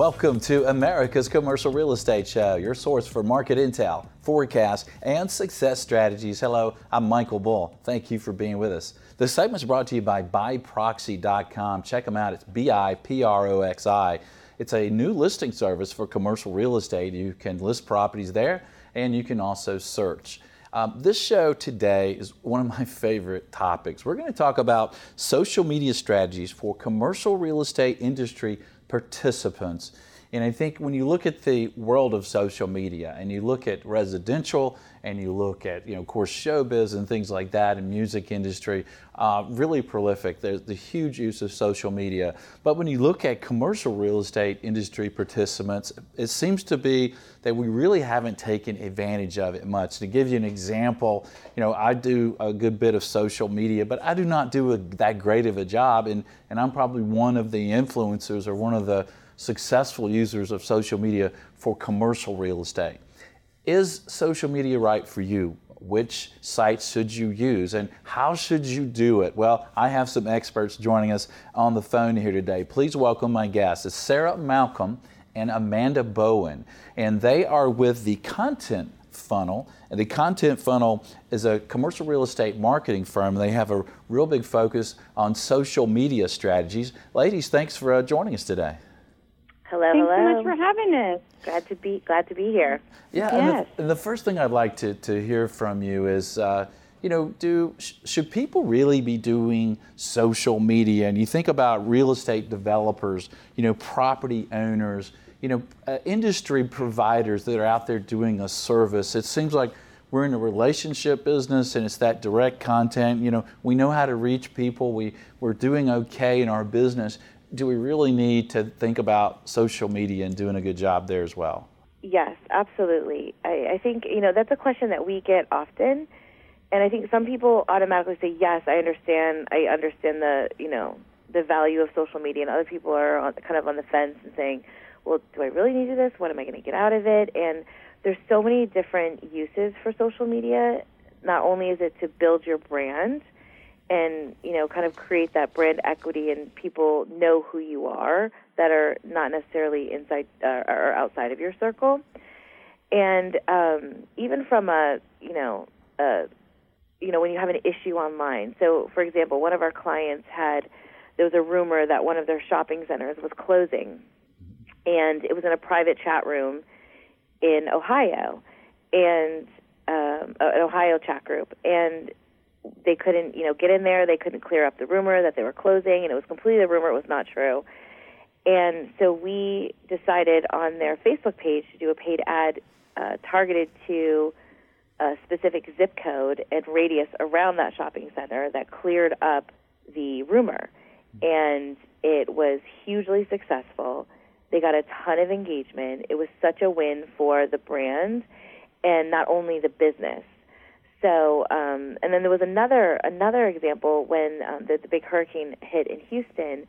Welcome to America's Commercial Real Estate Show, your source for market intel, forecasts, and success strategies. Hello, I'm Michael Bull. Thank you for being with us. This segment is brought to you by biproxi.com. Check them out. It's B I P R O X I. It's a new listing service for commercial real estate. You can list properties there and you can also search. Um, this show today is one of my favorite topics. We're going to talk about social media strategies for commercial real estate industry participants. And I think when you look at the world of social media and you look at residential and you look at, you know, of course, showbiz and things like that and music industry, uh, really prolific. There's the huge use of social media. But when you look at commercial real estate industry participants, it seems to be that we really haven't taken advantage of it much. To give you an example, you know, I do a good bit of social media, but I do not do a, that great of a job. And, and I'm probably one of the influencers or one of the successful users of social media for commercial real estate. Is social media right for you? Which sites should you use and how should you do it? Well, I have some experts joining us on the phone here today. Please welcome my guests. It's Sarah Malcolm and Amanda Bowen, and they are with the Content Funnel. And the Content Funnel is a commercial real estate marketing firm. They have a real big focus on social media strategies. Ladies, thanks for uh, joining us today. Hello, Thanks hello. so much for having us. Glad to be glad to be here. Yeah, Yes. and, the, and the first thing I'd like to, to hear from you is, uh, you know, do sh- should people really be doing social media? And you think about real estate developers, you know, property owners, you know, uh, industry providers that are out there doing a service. It seems like we're in a relationship business and it's that direct content. You know, we know how to reach people. We we're doing okay in our business. Do we really need to think about social media and doing a good job there as well? Yes, absolutely. I, I think you know that's a question that we get often, and I think some people automatically say, "Yes, I understand. I understand the you know the value of social media," and other people are on, kind of on the fence and saying, "Well, do I really need to do this? What am I going to get out of it?" And there's so many different uses for social media. Not only is it to build your brand and you know kind of create that brand equity and people know who you are that are not necessarily inside uh, or outside of your circle. And um, even from a you know a you know when you have an issue online. So for example one of our clients had there was a rumor that one of their shopping centers was closing. And it was in a private chat room in ohio. And um, an ohio chat group. And they couldn't, you know, get in there. They couldn't clear up the rumor that they were closing, and it was completely a rumor. It was not true. And so we decided on their Facebook page to do a paid ad uh, targeted to a specific zip code and radius around that shopping center that cleared up the rumor. And it was hugely successful. They got a ton of engagement. It was such a win for the brand and not only the business. So, um, and then there was another another example when um, the, the big hurricane hit in Houston.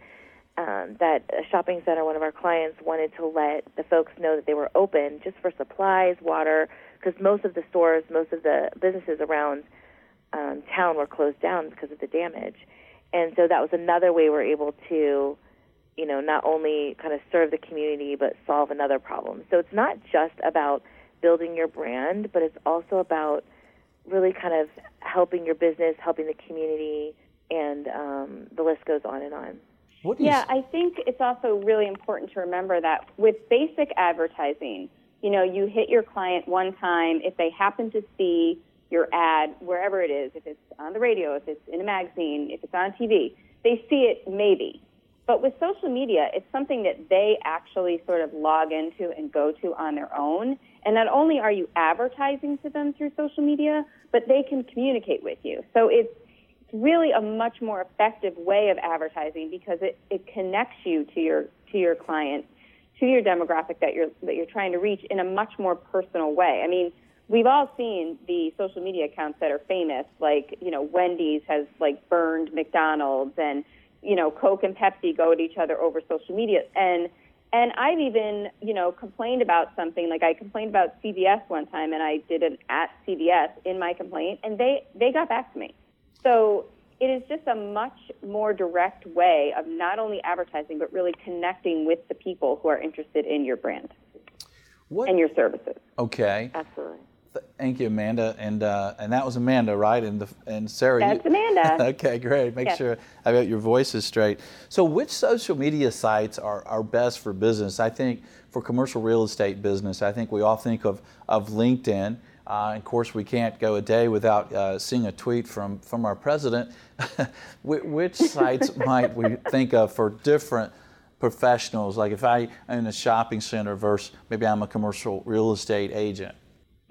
Um, that a shopping center, one of our clients wanted to let the folks know that they were open just for supplies, water, because most of the stores, most of the businesses around um, town were closed down because of the damage. And so that was another way we're able to, you know, not only kind of serve the community but solve another problem. So it's not just about building your brand, but it's also about really kind of helping your business, helping the community, and um, the list goes on and on. What Yeah, I think it's also really important to remember that with basic advertising, you know, you hit your client one time. If they happen to see your ad wherever it is, if it's on the radio, if it's in a magazine, if it's on TV, they see it maybe. But with social media, it's something that they actually sort of log into and go to on their own. And not only are you advertising to them through social media, but they can communicate with you. So it's really a much more effective way of advertising because it, it connects you to your to your client, to your demographic that you're that you're trying to reach in a much more personal way. I mean, we've all seen the social media accounts that are famous, like you know Wendy's has like burned McDonald's, and you know Coke and Pepsi go at each other over social media, and and I've even you know complained about something like I complained about CVS one time, and I did an at CVS in my complaint, and they they got back to me. So it is just a much more direct way of not only advertising, but really connecting with the people who are interested in your brand what? and your services. Okay. Absolutely. Thank you, Amanda, and uh, and that was Amanda, right? And the, and Sarah. That's you, Amanda. okay, great. Make yes. sure I got your voices straight. So, which social media sites are, are best for business? I think for commercial real estate business, I think we all think of of LinkedIn. Uh, of course, we can't go a day without uh, seeing a tweet from, from our president. Which sites might we think of for different professionals? Like if I am in a shopping center versus maybe I'm a commercial real estate agent.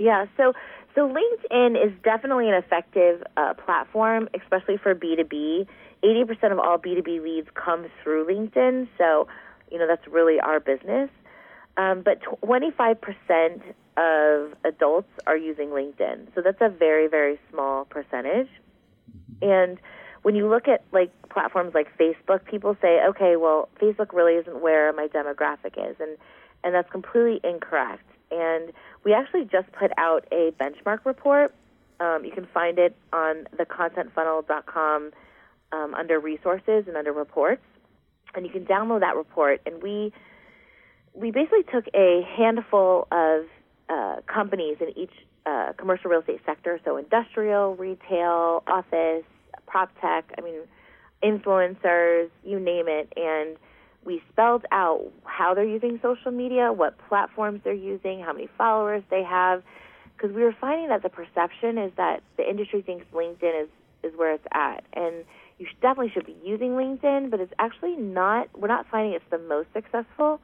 Yeah, so so LinkedIn is definitely an effective uh, platform, especially for B2B. 80% of all B2B leads come through LinkedIn, so you know that's really our business. Um, but 25% of adults are using LinkedIn. So that's a very, very small percentage. And when you look at like platforms like Facebook, people say, okay, well, Facebook really isn't where my demographic is. And, and that's completely incorrect. And we actually just put out a benchmark report. Um, you can find it on thecontentfunnel.com um, under resources and under reports. And you can download that report. And we, we basically took a handful of uh, companies in each uh, commercial real estate sector, so industrial, retail, office, prop tech, I mean, influencers, you name it, and we spelled out how they're using social media, what platforms they're using, how many followers they have, because we were finding that the perception is that the industry thinks LinkedIn is is where it's at, and you definitely should be using LinkedIn, but it's actually not. We're not finding it's the most successful.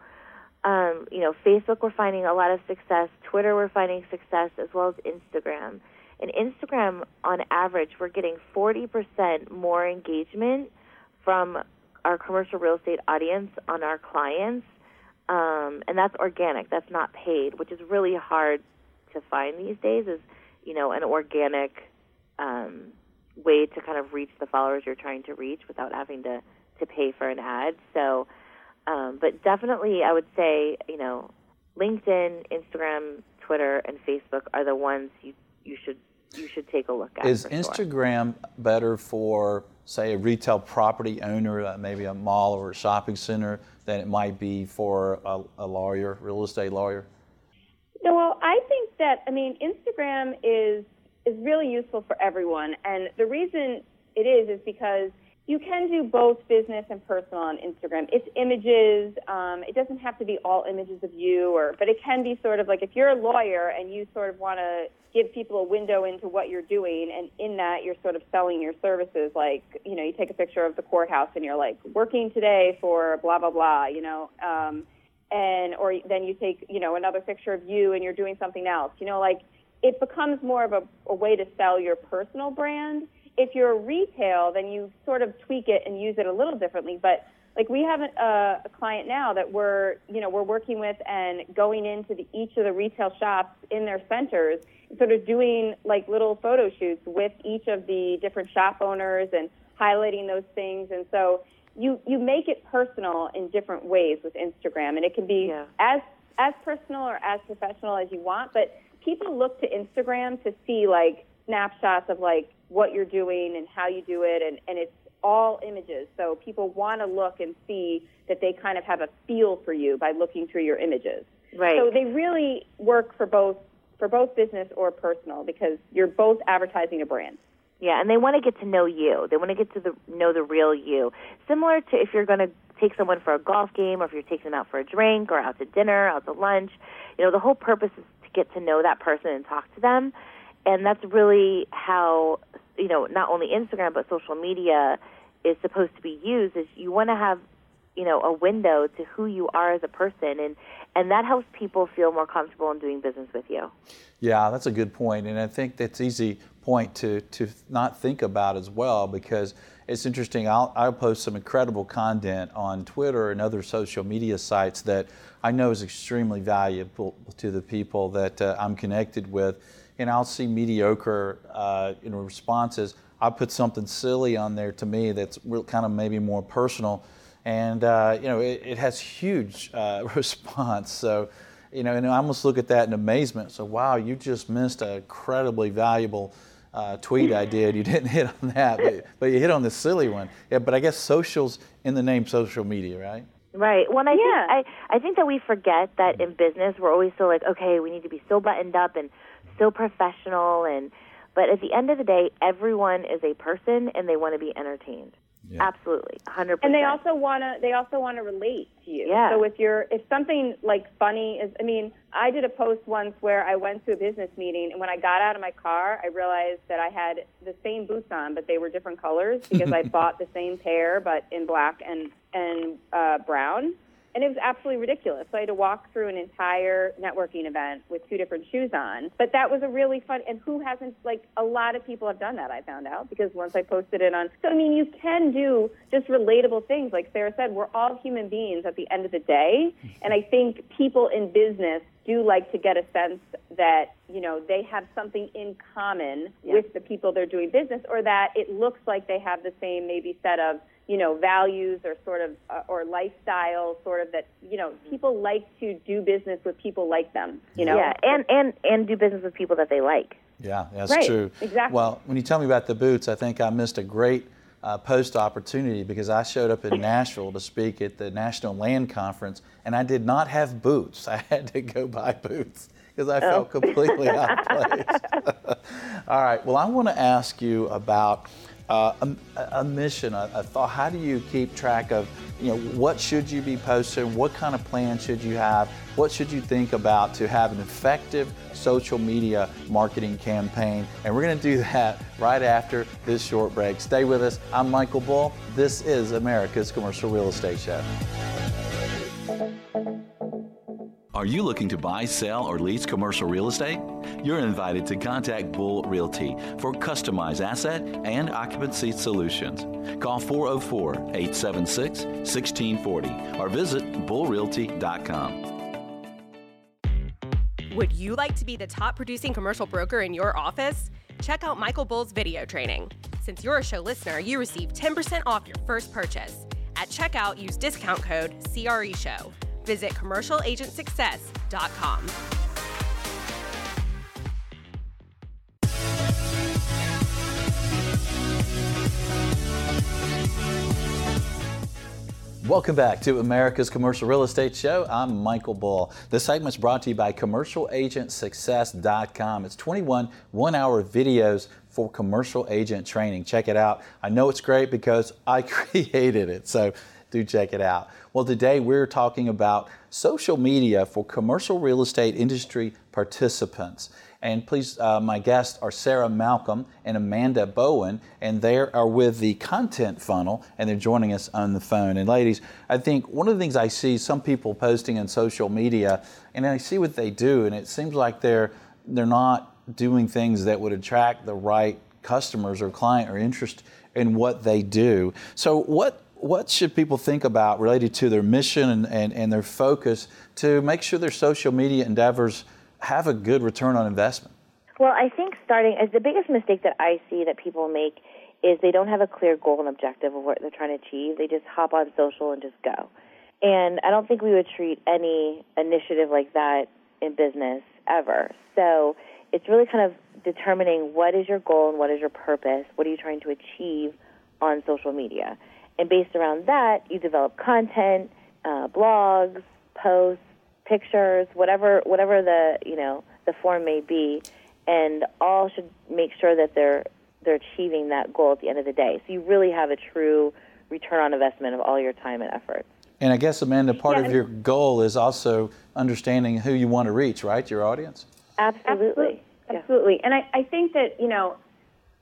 Um, you know, Facebook, we're finding a lot of success. Twitter, we're finding success, as well as Instagram. And Instagram, on average, we're getting 40% more engagement from our commercial real estate audience on our clients. Um, and that's organic, that's not paid, which is really hard to find these days, is, you know, an organic um, way to kind of reach the followers you're trying to reach without having to, to pay for an ad. So, um, but definitely, I would say, you know, LinkedIn, Instagram, Twitter, and Facebook are the ones you you should you should take a look at. Is Instagram sure. better for, say, a retail property owner, uh, maybe a mall or a shopping center, than it might be for a, a lawyer, real estate lawyer? No, well, I think that I mean Instagram is is really useful for everyone, and the reason it is is because you can do both business and personal on Instagram. It's images. Um, it doesn't have to be all images of you, or but it can be sort of like if you're a lawyer and you sort of want to give people a window into what you're doing, and in that you're sort of selling your services. Like you know, you take a picture of the courthouse and you're like working today for blah blah blah. You know. Um, and or then you take you know another picture of you and you're doing something else you know like it becomes more of a, a way to sell your personal brand if you're a retail, then you sort of tweak it and use it a little differently. But like we have a, a client now that we're you know we're working with and going into the, each of the retail shops in their centers, sort of doing like little photo shoots with each of the different shop owners and highlighting those things. And so you you make it personal in different ways with Instagram, and it can be yeah. as as personal or as professional as you want. But people look to Instagram to see like snapshots of like what you're doing and how you do it, and, and it's all images. So people want to look and see that they kind of have a feel for you by looking through your images. Right. So they really work for both for both business or personal because you're both advertising a brand. Yeah, and they want to get to know you. They want to get to the, know the real you. Similar to if you're going to take someone for a golf game or if you're taking them out for a drink or out to dinner, out to lunch. You know, the whole purpose is to get to know that person and talk to them and that's really how you know not only Instagram but social media is supposed to be used. Is you want to have you know a window to who you are as a person, and and that helps people feel more comfortable in doing business with you. Yeah, that's a good point, and I think that's easy point to to not think about as well because it's interesting. I'll, I'll post some incredible content on Twitter and other social media sites that I know is extremely valuable to the people that uh, I'm connected with and I'll see mediocre uh, you know, responses. I'll put something silly on there to me that's real, kind of maybe more personal, and uh, you know it, it has huge uh, response. So, you know, and I almost look at that in amazement. So, wow, you just missed a incredibly valuable uh, tweet I did. You didn't hit on that, but, but you hit on the silly one. Yeah, but I guess socials in the name social media, right? Right. Well, I yeah. think I I think that we forget that in business we're always so like, okay, we need to be so buttoned up and so professional and but at the end of the day, everyone is a person and they want to be entertained. Yeah. Absolutely, hundred percent. And they also wanna they also wanna relate to you. Yeah. So if you're if something like funny is, I mean, I did a post once where I went to a business meeting, and when I got out of my car, I realized that I had the same boots on, but they were different colors because I bought the same pair, but in black and and uh, brown and it was absolutely ridiculous. So I had to walk through an entire networking event with two different shoes on. But that was a really fun. And who hasn't? Like a lot of people have done that. I found out because once I posted it on. So I mean, you can do just relatable things. Like Sarah said, we're all human beings at the end of the day, and I think people in business do like to get a sense that you know they have something in common yeah. with the people they're doing business, or that it looks like they have the same maybe set of you know values or sort of uh, or lifestyle sort of that you know people like to do business with people like them you know yeah and and and do business with people that they like yeah that's right, true exactly well when you tell me about the boots i think i missed a great uh, post opportunity because I showed up in Nashville to speak at the National Land Conference and I did not have boots. I had to go buy boots because I felt oh. completely out of place. All right, well, I want to ask you about uh, a, a, mission, a, a, thought. How do you keep track of, you know, what should you be posting? What kind of plan should you have? What should you think about to have an effective social media marketing campaign? And we're going to do that right after this short break. Stay with us. I'm Michael Bull. This is America's Commercial Real Estate Show. Are you looking to buy, sell, or lease commercial real estate? You're invited to contact Bull Realty for customized asset and occupancy solutions. Call 404 876 1640 or visit bullrealty.com. Would you like to be the top producing commercial broker in your office? Check out Michael Bull's video training. Since you're a show listener, you receive 10% off your first purchase. At checkout, use discount code CRE Show. Visit commercialagentsuccess.com. Welcome back to America's Commercial Real Estate Show. I'm Michael Bull. This segment's brought to you by CommercialAgentSuccess.com. It's 21 one hour videos for commercial agent training. Check it out. I know it's great because I created it. So do check it out. Well, today we're talking about social media for commercial real estate industry participants. And please, uh, my guests are Sarah Malcolm and Amanda Bowen, and they are with the Content Funnel, and they're joining us on the phone. And ladies, I think one of the things I see some people posting on social media, and I see what they do, and it seems like they're they're not doing things that would attract the right customers or client or interest in what they do. So, what what should people think about related to their mission and, and, and their focus to make sure their social media endeavors have a good return on investment? Well, I think starting as the biggest mistake that I see that people make is they don't have a clear goal and objective of what they're trying to achieve. They just hop on social and just go. And I don't think we would treat any initiative like that in business ever. So it's really kind of determining what is your goal and what is your purpose. What are you trying to achieve on social media? And based around that, you develop content, uh, blogs, posts, pictures, whatever whatever the you know the form may be, and all should make sure that they're they're achieving that goal at the end of the day. So you really have a true return on investment of all your time and effort. And I guess Amanda, part yeah, of your goal is also understanding who you want to reach, right? Your audience. Absolutely. Absolutely. Absolutely. And I, I think that, you know,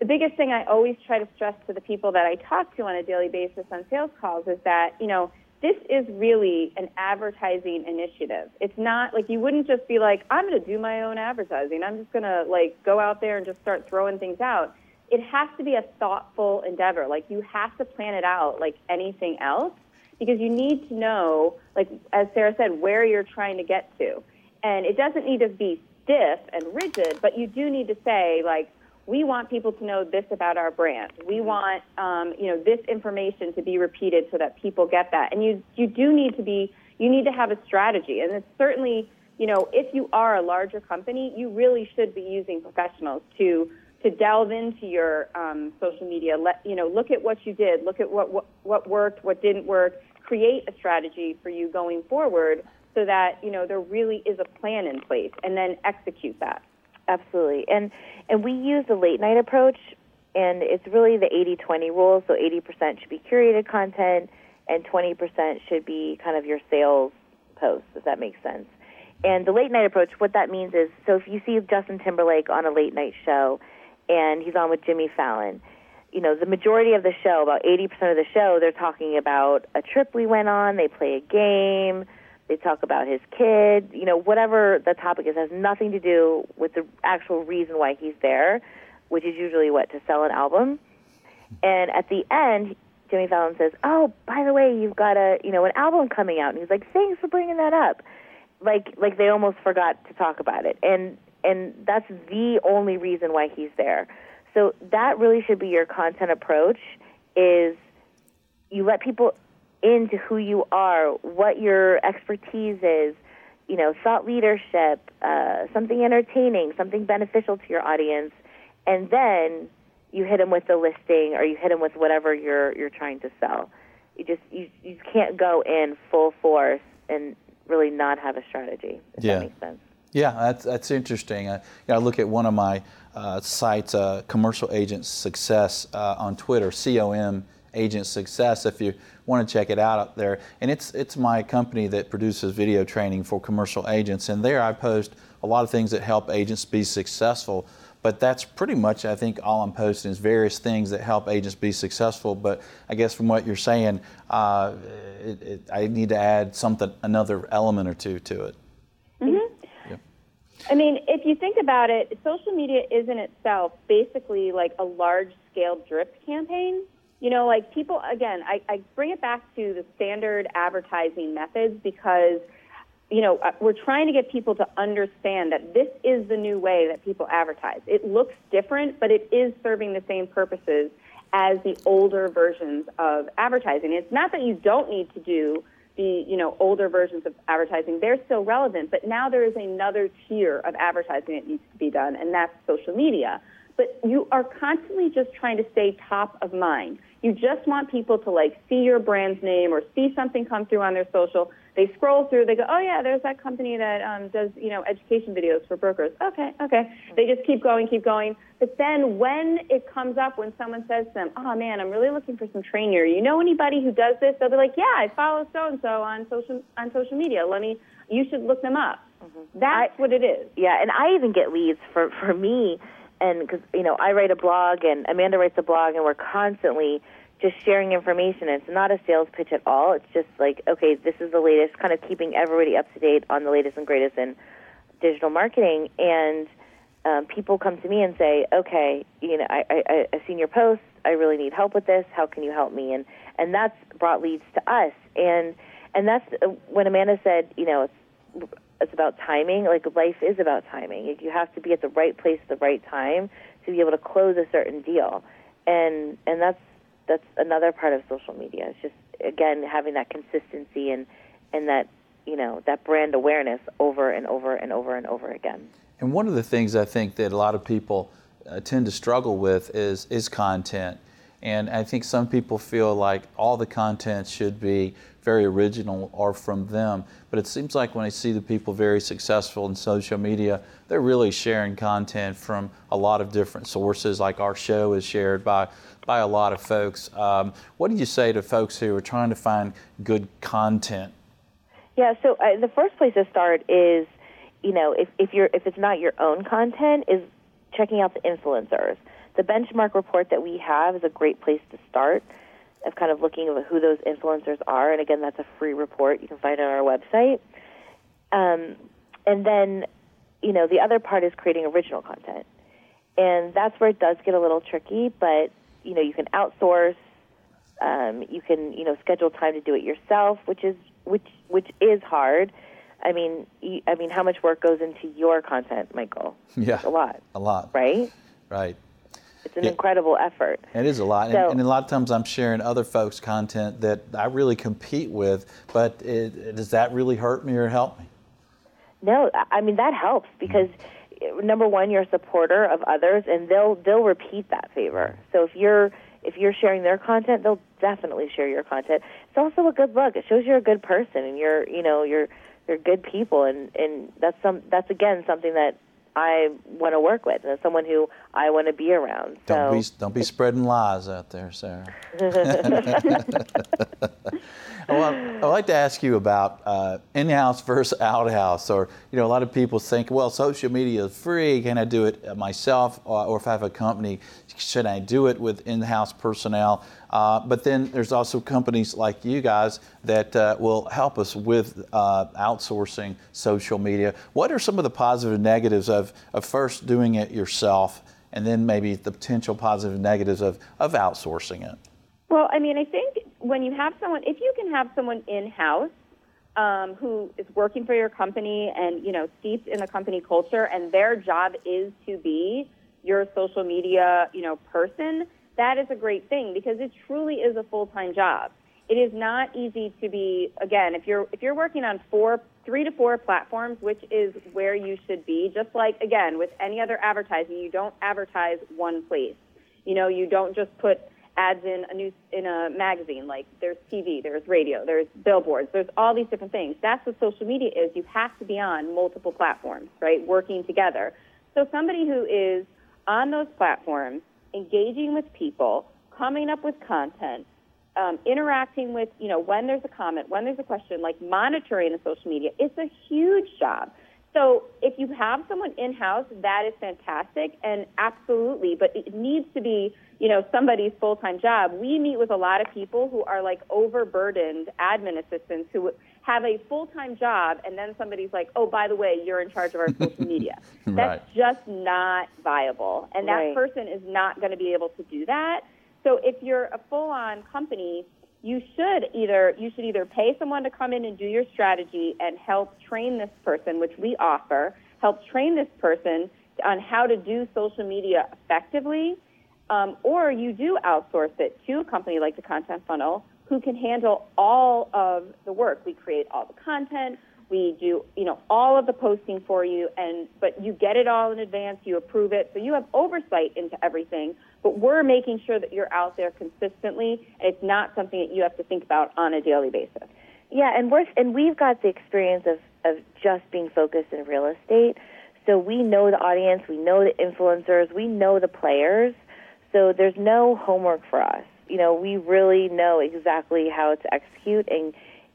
the biggest thing I always try to stress to the people that I talk to on a daily basis on sales calls is that, you know, this is really an advertising initiative. It's not like you wouldn't just be like, I'm going to do my own advertising. I'm just going to like go out there and just start throwing things out. It has to be a thoughtful endeavor. Like you have to plan it out like anything else because you need to know, like as Sarah said, where you're trying to get to. And it doesn't need to be stiff and rigid, but you do need to say like, we want people to know this about our brand. We mm-hmm. want, um, you know, this information to be repeated so that people get that. And you, you do need to be, you need to have a strategy. And it's certainly, you know, if you are a larger company, you really should be using professionals to, to delve into your um, social media. Let you know, look at what you did, look at what, what what worked, what didn't work. Create a strategy for you going forward, so that you know there really is a plan in place, and then execute that. Absolutely, and and we use the late night approach, and it's really the 80-20 rule. So 80% should be curated content, and 20% should be kind of your sales posts. If that makes sense. And the late night approach, what that means is, so if you see Justin Timberlake on a late night show and he's on with Jimmy Fallon. You know, the majority of the show, about 80% of the show, they're talking about a trip we went on, they play a game, they talk about his kid, you know, whatever the topic is has nothing to do with the actual reason why he's there, which is usually what to sell an album. And at the end, Jimmy Fallon says, "Oh, by the way, you've got a, you know, an album coming out." And he's like, "Thanks for bringing that up." Like like they almost forgot to talk about it. And and that's the only reason why he's there. So that really should be your content approach is you let people into who you are, what your expertise is, you know, thought leadership, uh, something entertaining, something beneficial to your audience, and then you hit them with the listing or you hit them with whatever you're you're trying to sell. You just you you can't go in full force and really not have a strategy. If yeah. that makes sense. Yeah, that's, that's interesting. I, you know, I look at one of my uh, sites, uh, Commercial Agent Success uh, on Twitter, COM Agent Success, if you want to check it out up there. And it's, it's my company that produces video training for commercial agents. And there I post a lot of things that help agents be successful. But that's pretty much, I think, all I'm posting is various things that help agents be successful. But I guess from what you're saying, uh, it, it, I need to add something, another element or two to it. I mean, if you think about it, social media is in itself basically like a large scale drip campaign. You know, like people, again, I, I bring it back to the standard advertising methods because, you know, uh, we're trying to get people to understand that this is the new way that people advertise. It looks different, but it is serving the same purposes as the older versions of advertising. It's not that you don't need to do the you know older versions of advertising they're still relevant but now there is another tier of advertising that needs to be done and that's social media but you are constantly just trying to stay top of mind you just want people to like see your brand's name or see something come through on their social. They scroll through they go oh yeah there's that company that um, does you know education videos for brokers. Okay okay. They just keep going keep going. But then when it comes up when someone says to them oh man i'm really looking for some training you know anybody who does this? They'll be like yeah i follow so and so on social on social media. Let me you should look them up. Mm-hmm. that's I, what it is. Yeah and i even get leads for for me and because you know i write a blog and amanda writes a blog and we're constantly just sharing information. It's not a sales pitch at all. It's just like, okay, this is the latest, kind of keeping everybody up to date on the latest and greatest in digital marketing. And um, people come to me and say, okay, you know, I, I, I've seen your post. I really need help with this. How can you help me? And and that's brought leads to us. And and that's uh, when Amanda said, you know, it's it's about timing. Like life is about timing. You have to be at the right place at the right time to be able to close a certain deal. And and that's that's another part of social media. It's just again having that consistency and and that you know that brand awareness over and over and over and over again. And one of the things I think that a lot of people uh, tend to struggle with is is content. And I think some people feel like all the content should be very original or from them. But it seems like when I see the people very successful in social media, they're really sharing content from a lot of different sources, like our show is shared by by a lot of folks. Um, what do you say to folks who are trying to find good content? Yeah, so uh, the first place to start is, you know, if, if you're if it's not your own content, is checking out the influencers. The benchmark report that we have is a great place to start of kind of looking at who those influencers are. And again, that's a free report you can find on our website. Um, and then, you know, the other part is creating original content. And that's where it does get a little tricky, but you know you can outsource. Um, you can you know schedule time to do it yourself, which is which which is hard. I mean, you, I mean, how much work goes into your content, Michael? Yeah, a lot. A lot. Right. Right. It's an yeah. incredible effort. It is a lot, so, and, and, a lot of times I'm sharing other folks' content that I really compete with. But it, does that really hurt me or help me? No, I mean that helps mm-hmm. because number one, you're a supporter of others, and they'll they'll repeat that favor. Mm-hmm. So if you're if you're sharing their content, they'll definitely share your content. It's also a good look. It shows you're a good person, and you're you know you're you're good people, and and that's some that's again something that I want to work with, and someone who I want to be around. Don't be don't be spreading lies out there, Sarah. well, I'd like to ask you about uh, in-house versus out-house, or you know, a lot of people think, well, social media is free. Can I do it myself, or, or if I have a company, should I do it with in-house personnel? Uh, but then there's also companies like you guys that uh, will help us with uh, outsourcing social media. What are some of the positive and negatives of, of first doing it yourself, and then maybe the potential positive and negatives of, of outsourcing it? Well, I mean, I think when you have someone, if you can have someone in house um, who is working for your company and you know steeped in the company culture, and their job is to be your social media, you know, person, that is a great thing because it truly is a full-time job. It is not easy to be again if you're if you're working on four three to four platforms, which is where you should be. Just like again with any other advertising, you don't advertise one place. You know, you don't just put ads in a news in a magazine. Like there's TV, there's radio, there's billboards, there's all these different things. That's what social media is. You have to be on multiple platforms, right? Working together. So somebody who is on those platforms, engaging with people, coming up with content, um, interacting with, you know, when there's a comment, when there's a question, like monitoring the social media, it's a huge job. So if you have someone in house, that is fantastic and absolutely, but it needs to be, you know, somebody's full time job. We meet with a lot of people who are like overburdened admin assistants who have a full time job, and then somebody's like, oh, by the way, you're in charge of our social media. Right. That's just not viable, and that Right. person is not going to be able to do that. So if you're a full on company, you should either you should either pay someone to come in and do your strategy and help train this person, which we offer, help train this person on how to do social media effectively, um, or you do outsource it to a company like the Content Funnel, who can handle all of the work. We create all the content, we do you know all of the posting for you, and but you get it all in advance, you approve it, so you have oversight into everything. But we're making sure that you're out there consistently, and it's not something that you have to think about on a daily basis. Yeah, and we're and we've got the experience of of just being focused in real estate. So we know the audience, we know the influencers, we know the players. So there's no homework for us. You know, we really know exactly how to execute and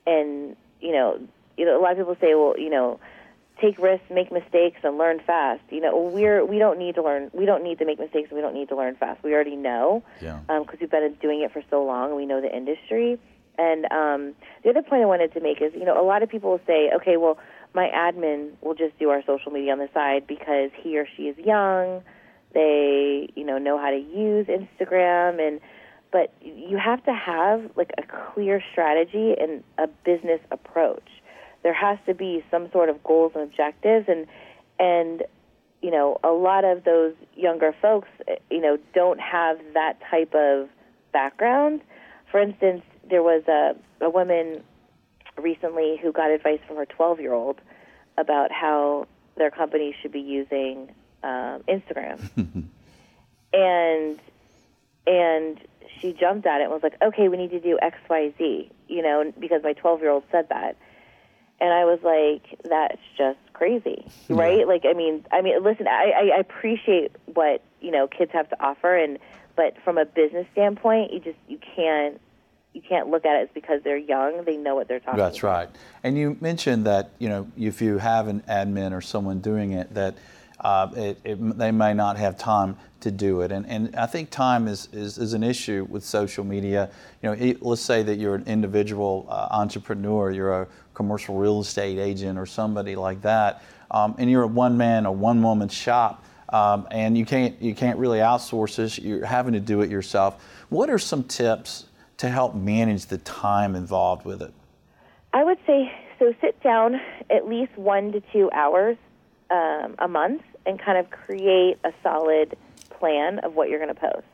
and you know, you know, a lot of people say, well, you know, take risks, make mistakes, and learn fast. You know, we're we don't need to learn. We don't need to make mistakes. And we don't need to learn fast. We already know Yeah. because we've been doing it for so long. and We know the industry. And um, the other point I wanted to make is, you know, a lot of people will say, okay, well, my admin will just do our social media on the side because he or she is young. They, you know, know how to use Instagram and but you have to have like a clear strategy and a business approach. There has to be some sort of goals and objectives and and you know, a lot of those younger folks, you know, don't have that type of background. For instance, there was a, a woman recently who got advice from her 12 year old about how their company should be using um, Instagram. and and she jumped at it and was like, okay, we need to do X, Y, Z, you know, because my 12 year old said that. And I was like, that's just crazy, right? Like, I mean, I mean, listen, I, I appreciate what you know kids have to offer, and but from a business standpoint, you just you can't you can't look at it as because they're young, they know what they're talking. That's about. right. And you mentioned that you know if you have an admin or someone doing it, that uh, it, it, they may not have time to do it. And, and I think time is, is, is an issue with social media. You know, it- let's say that you're an individual uh, entrepreneur, you're a commercial real estate agent or somebody like that, um, and you're a one man or one woman shop. Um, and you can't you can't really outsource this. You're having to do it yourself. What are some tips to help manage the time involved with it? I would say so. Sit down at least one to two hours um, a month and kind of create a solid plan of what you're going to post.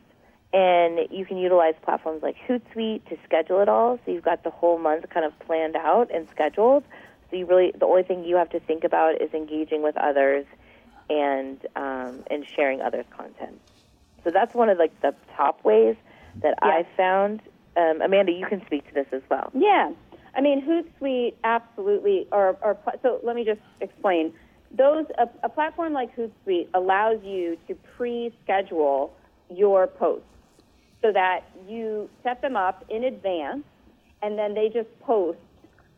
And you can utilize platforms like Hootsuite to schedule it all. So you've got the whole month kind of planned out and scheduled. So you really, the only thing you have to think about is engaging with others and um, and sharing others' content. So that's one of like the top ways that Yeah. I've found. Um, Amanda, you can speak to this as well. Yeah, I mean Hootsuite absolutely. Or, or so let me just explain. Those a, a platform like Hootsuite allows you to pre-schedule your posts so that you set them up in advance, and then they just post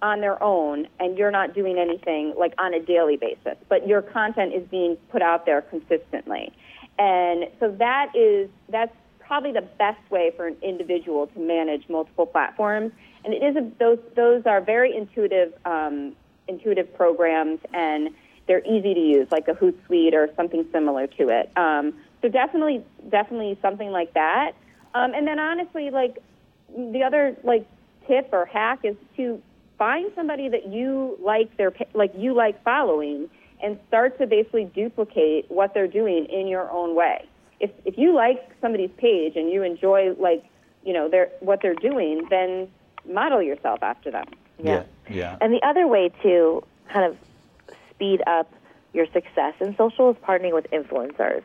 on their own, and you're not doing anything like on a daily basis, but your content is being put out there consistently. And so that is that's probably the best way for an individual to manage multiple platforms. And it is a, those those are very intuitive um, intuitive programs, and they're easy to use, like a Hootsuite or something similar to it. Um, so definitely definitely something like that. Um, and then honestly, like the other like tip or hack is to find somebody that you like their like you like following and start to basically duplicate what they're doing in your own way. If if you like somebody's page and you enjoy like you know their what they're doing, then model yourself after them. Yeah. Yeah. And the other way to kind of speed up your success in social is partnering with influencers.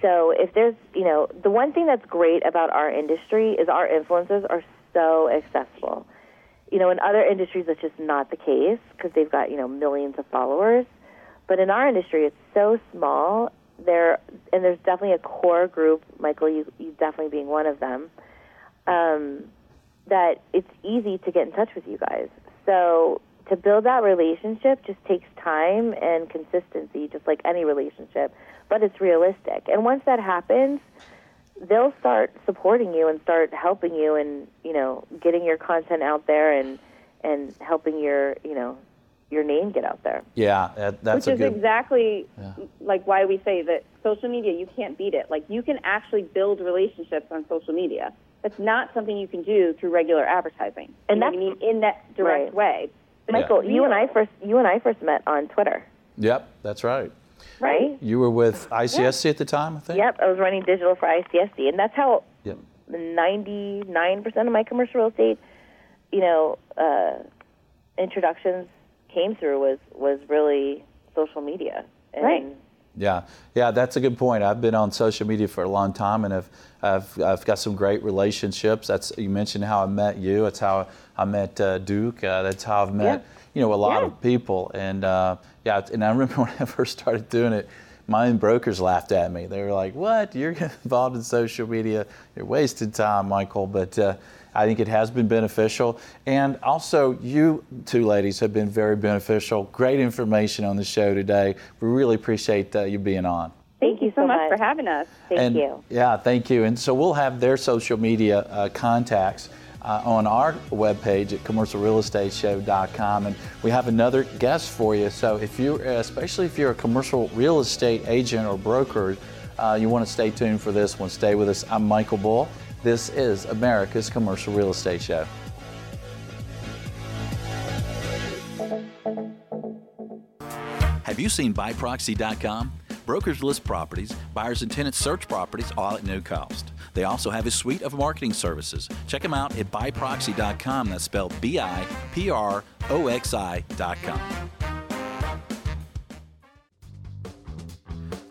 So if there's, you know, the one thing that's great about our industry is our influencers are so accessible. You know, in other industries that's just not the case because they've got, you know, millions of followers. But in our industry it's so small. There and there's definitely a core group, Michael, you you definitely being one of them. Um, that it's easy to get in touch with you guys. So to build that relationship just takes time and consistency, just like any relationship, but it's realistic. And once that happens, they'll start supporting you and start helping you and, you know, getting your content out there and and helping your, you know, your name get out there. Yeah, that, that's Which a is good. exactly like why we say that social media you can't beat it. Like you can actually build relationships on social media. That's not something you can do through regular advertising. And you know what I mean in that direct Right. way. But Michael, it's you and I first you and I first met on Twitter, Yep, that's right. right? You were with ICSC at the time, I think. Yep, I was running digital for ICSC, and that's how Yep. 99% of my commercial real estate, you know, uh, introductions came through was was really social media. And Right. Yeah, yeah, that's a good point. I've been on social media for a long time, and I've, I've, I've got some great relationships. That's you mentioned how I met you. That's how I met uh, Duke. Uh, that's how I've met Yeah. you know a lot Yeah. of people. And uh, yeah, and I remember when I first started doing it, my own brokers laughed at me. They were like, "What? You're involved in social media? You're wasting time, Michael." But uh, I think it has been beneficial, and also you two ladies have been very beneficial. Great information on the show today. We really appreciate uh, you being on. thank you so much for having us. Thank and, you. Yeah, thank you. And so we'll have their social media uh, contacts uh, on our webpage at commercialrealestateshow.com. And we have another guest for you. So if you, especially if you're a commercial real estate agent or broker, uh, you want to stay tuned for this one. Stay with us. I'm Michael Bull. This is America's Commercial Real Estate Show. Have you seen biproxi.com? Brokers list properties, buyers and tenants search properties all at no cost. They also have a suite of marketing services. Check them out at biproxi.com. That's spelled B I P R O X I.com.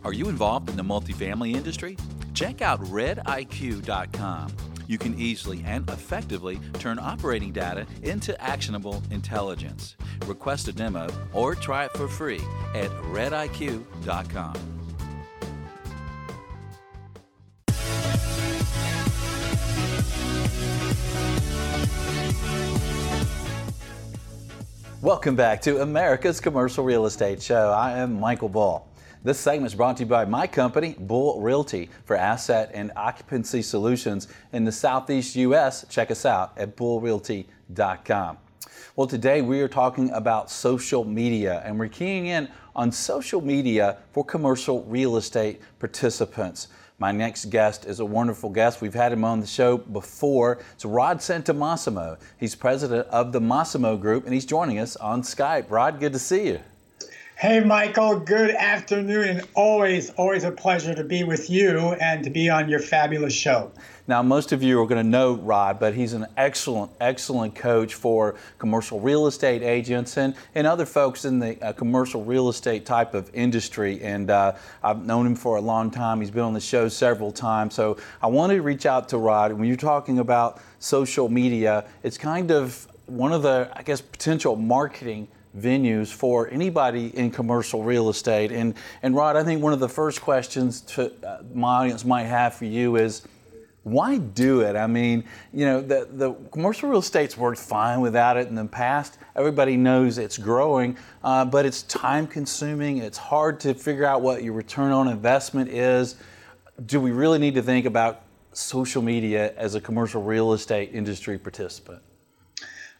Are you involved in the multifamily industry? Check out rediq.com. You can easily and effectively turn operating data into actionable intelligence. Request a demo or try it for free at rediq.com. Welcome back to America's Commercial Real Estate Show. I am Michael Bull. This segment is brought to you by my company, Bull Realty, for asset and occupancy solutions in the Southeast U.S. Check us out at bullrealty.com. Well, today we are talking about social media, and we're keying in on social media for commercial real estate participants. My next guest is a wonderful guest. We've had him on the show before. It's Rod Santomassimo. He's president of the Massimo Group, and he's joining us on Skype. Rod, good to see you. Hey, Michael, good afternoon, and always, always a pleasure to be with you and to be on your fabulous show. Now, most of you are going to know Rod, but he's an excellent, excellent coach for commercial real estate agents and, and other folks in the uh, commercial real estate type of industry. And uh, I've known him for a long time. He's been on the show several times. So I wanted to reach out to Rod. When you're talking about social media, it's kind of one of the, I guess, potential marketing venues for anybody in commercial real estate. And, and Rod, I think one of the first questions to, uh, my audience might have for you is, why do it? I mean, you know, the, the commercial real estate's worked fine without it in the past. Everybody knows it's growing, uh, but it's time consuming. It's hard to figure out what your return on investment is. Do we really need to think about social media as a commercial real estate industry participant?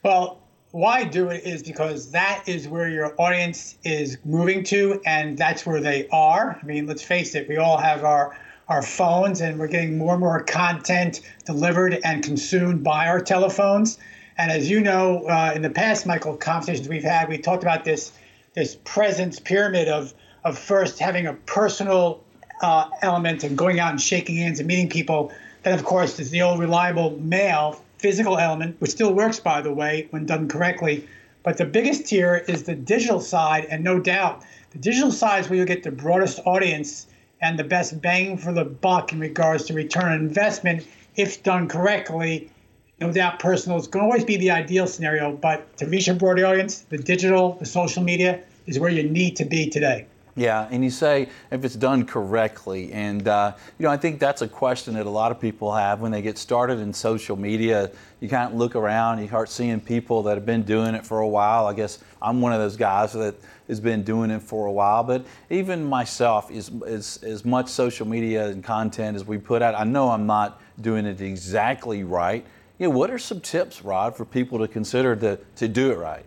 Well, why do it is because that is where your audience is moving to and that's where they are. I mean, let's face it, we all have our our phones and we're getting more and more content delivered and consumed by our telephones. And as you know, uh, in the past, Michael, conversations we've had, we talked about this this presence pyramid of of first having a personal uh, element and going out and shaking hands and meeting people. Then, of course, there's the old reliable mail physical element, which still works, by the way, when done correctly. But the biggest tier is the digital side, and no doubt, the digital side is where you get the broadest audience and the best bang for the buck in regards to return on investment if done correctly. No doubt, personal is going to always be the ideal scenario, but to reach a broad audience, the digital, the social media is where you need to be today. Yeah, and you say if it's done correctly, and uh, you know I think that's a question that a lot of people have when they get started in social media. You kind of look around, you start seeing people that have been doing it for a while. I guess I'm one of those guys that has been doing it for a while. But even myself, is as as much social media and content as we put out, I know I'm not doing it exactly right. You know, what are some tips, Rod, for people to consider to to do it right?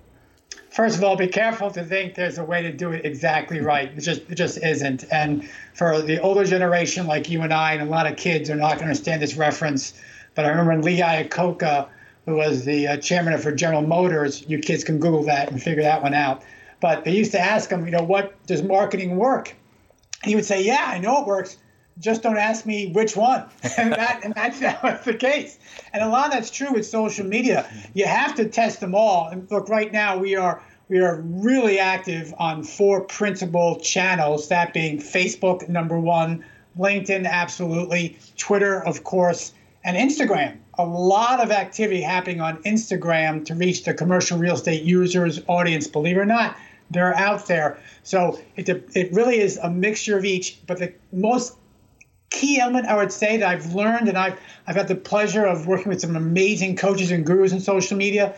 First of all, be careful to think there's a way to do it exactly right. It just it just isn't. And for the older generation like you and I, and a lot of kids are not going to understand this reference. But I remember when Lee Iacocca, who was the uh, chairman for General Motors, you kids can Google that and figure that one out. But they used to ask him, you know, what does marketing work? And he would say, Yeah, I know it works. Just don't ask me which one. and that and that's, that's the case. And a lot of that's true with social media. You have to test them all. And look, right now we are we are really active on four principal channels, that being Facebook, number one, LinkedIn, absolutely, Twitter, of course, and Instagram. A lot of activity happening on Instagram to reach the commercial real estate users audience. Believe it or not, they're out there. So it, it really is a mixture of each. But the most key element I would say that I've learned, and I've, I've had the pleasure of working with some amazing coaches and gurus in social media,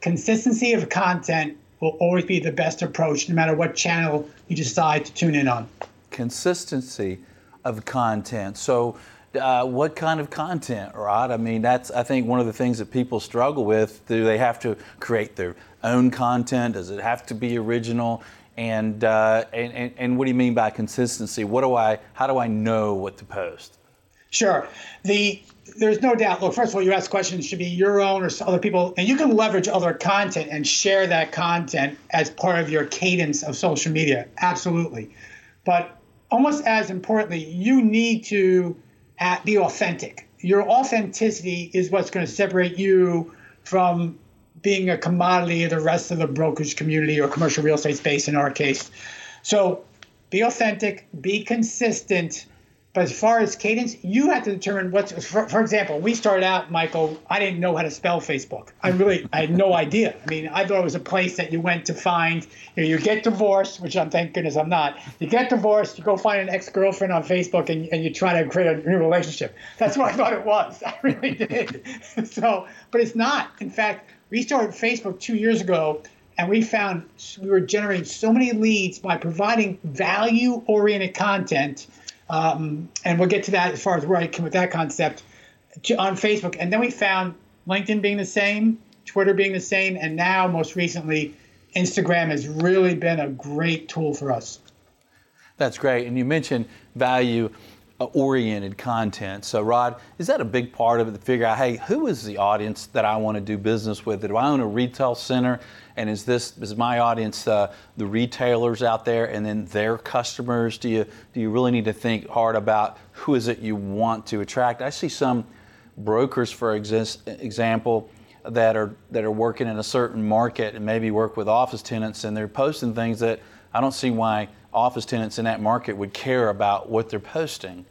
consistency of content will always be the best approach, no matter what channel you decide to tune in on. Consistency of content. So, uh, what kind of content, Rod? I mean, that's I think one of the things that people struggle with. Do they have to create their own content? Does it have to be original? And, uh, and, and, and what do you mean by consistency? What do I? How do I know what to post? Sure. The there's no doubt. Look, first of all, you ask questions should be your own or other people, and you can leverage other content and share that content as part of your cadence of social media. Absolutely, but almost as importantly, you need to be authentic. Your authenticity is what's going to separate you from being a commodity of the rest of the brokerage community or commercial real estate space in our case. So, be authentic, be consistent but as far as cadence, you have to determine what's. For, for, example, we started out, Michael. I didn't know how to spell Facebook. I really, I had no idea. I mean, I thought it was a place that you went to find. You, know, you get divorced, which I'm thank goodness I'm not. You get divorced, you go find an ex-girlfriend on Facebook, and, and you try to create a new relationship. That's what I thought it was. I really did. so, but it's not. In fact, we started Facebook two years ago and we found we were generating so many leads by providing value oriented content um, and we'll get to that as far as where I came with that concept to, on Facebook. And then we found LinkedIn being the same, Twitter being the same, and now most recently, Instagram has really been a great tool for us. That's great. And you mentioned value oriented content. So, Rod, is that a big part of it to figure out, hey, who is the audience that I want to do business with? Do I own a retail center? And is this is my audience uh, the retailers out there, and then their customers? Do you do you really need to think hard about who is it you want to attract? I see some brokers, for exist, example, that are that are working in a certain market and maybe work with office tenants, and they're posting things that I don't see why office tenants in that market would care about what they're posting.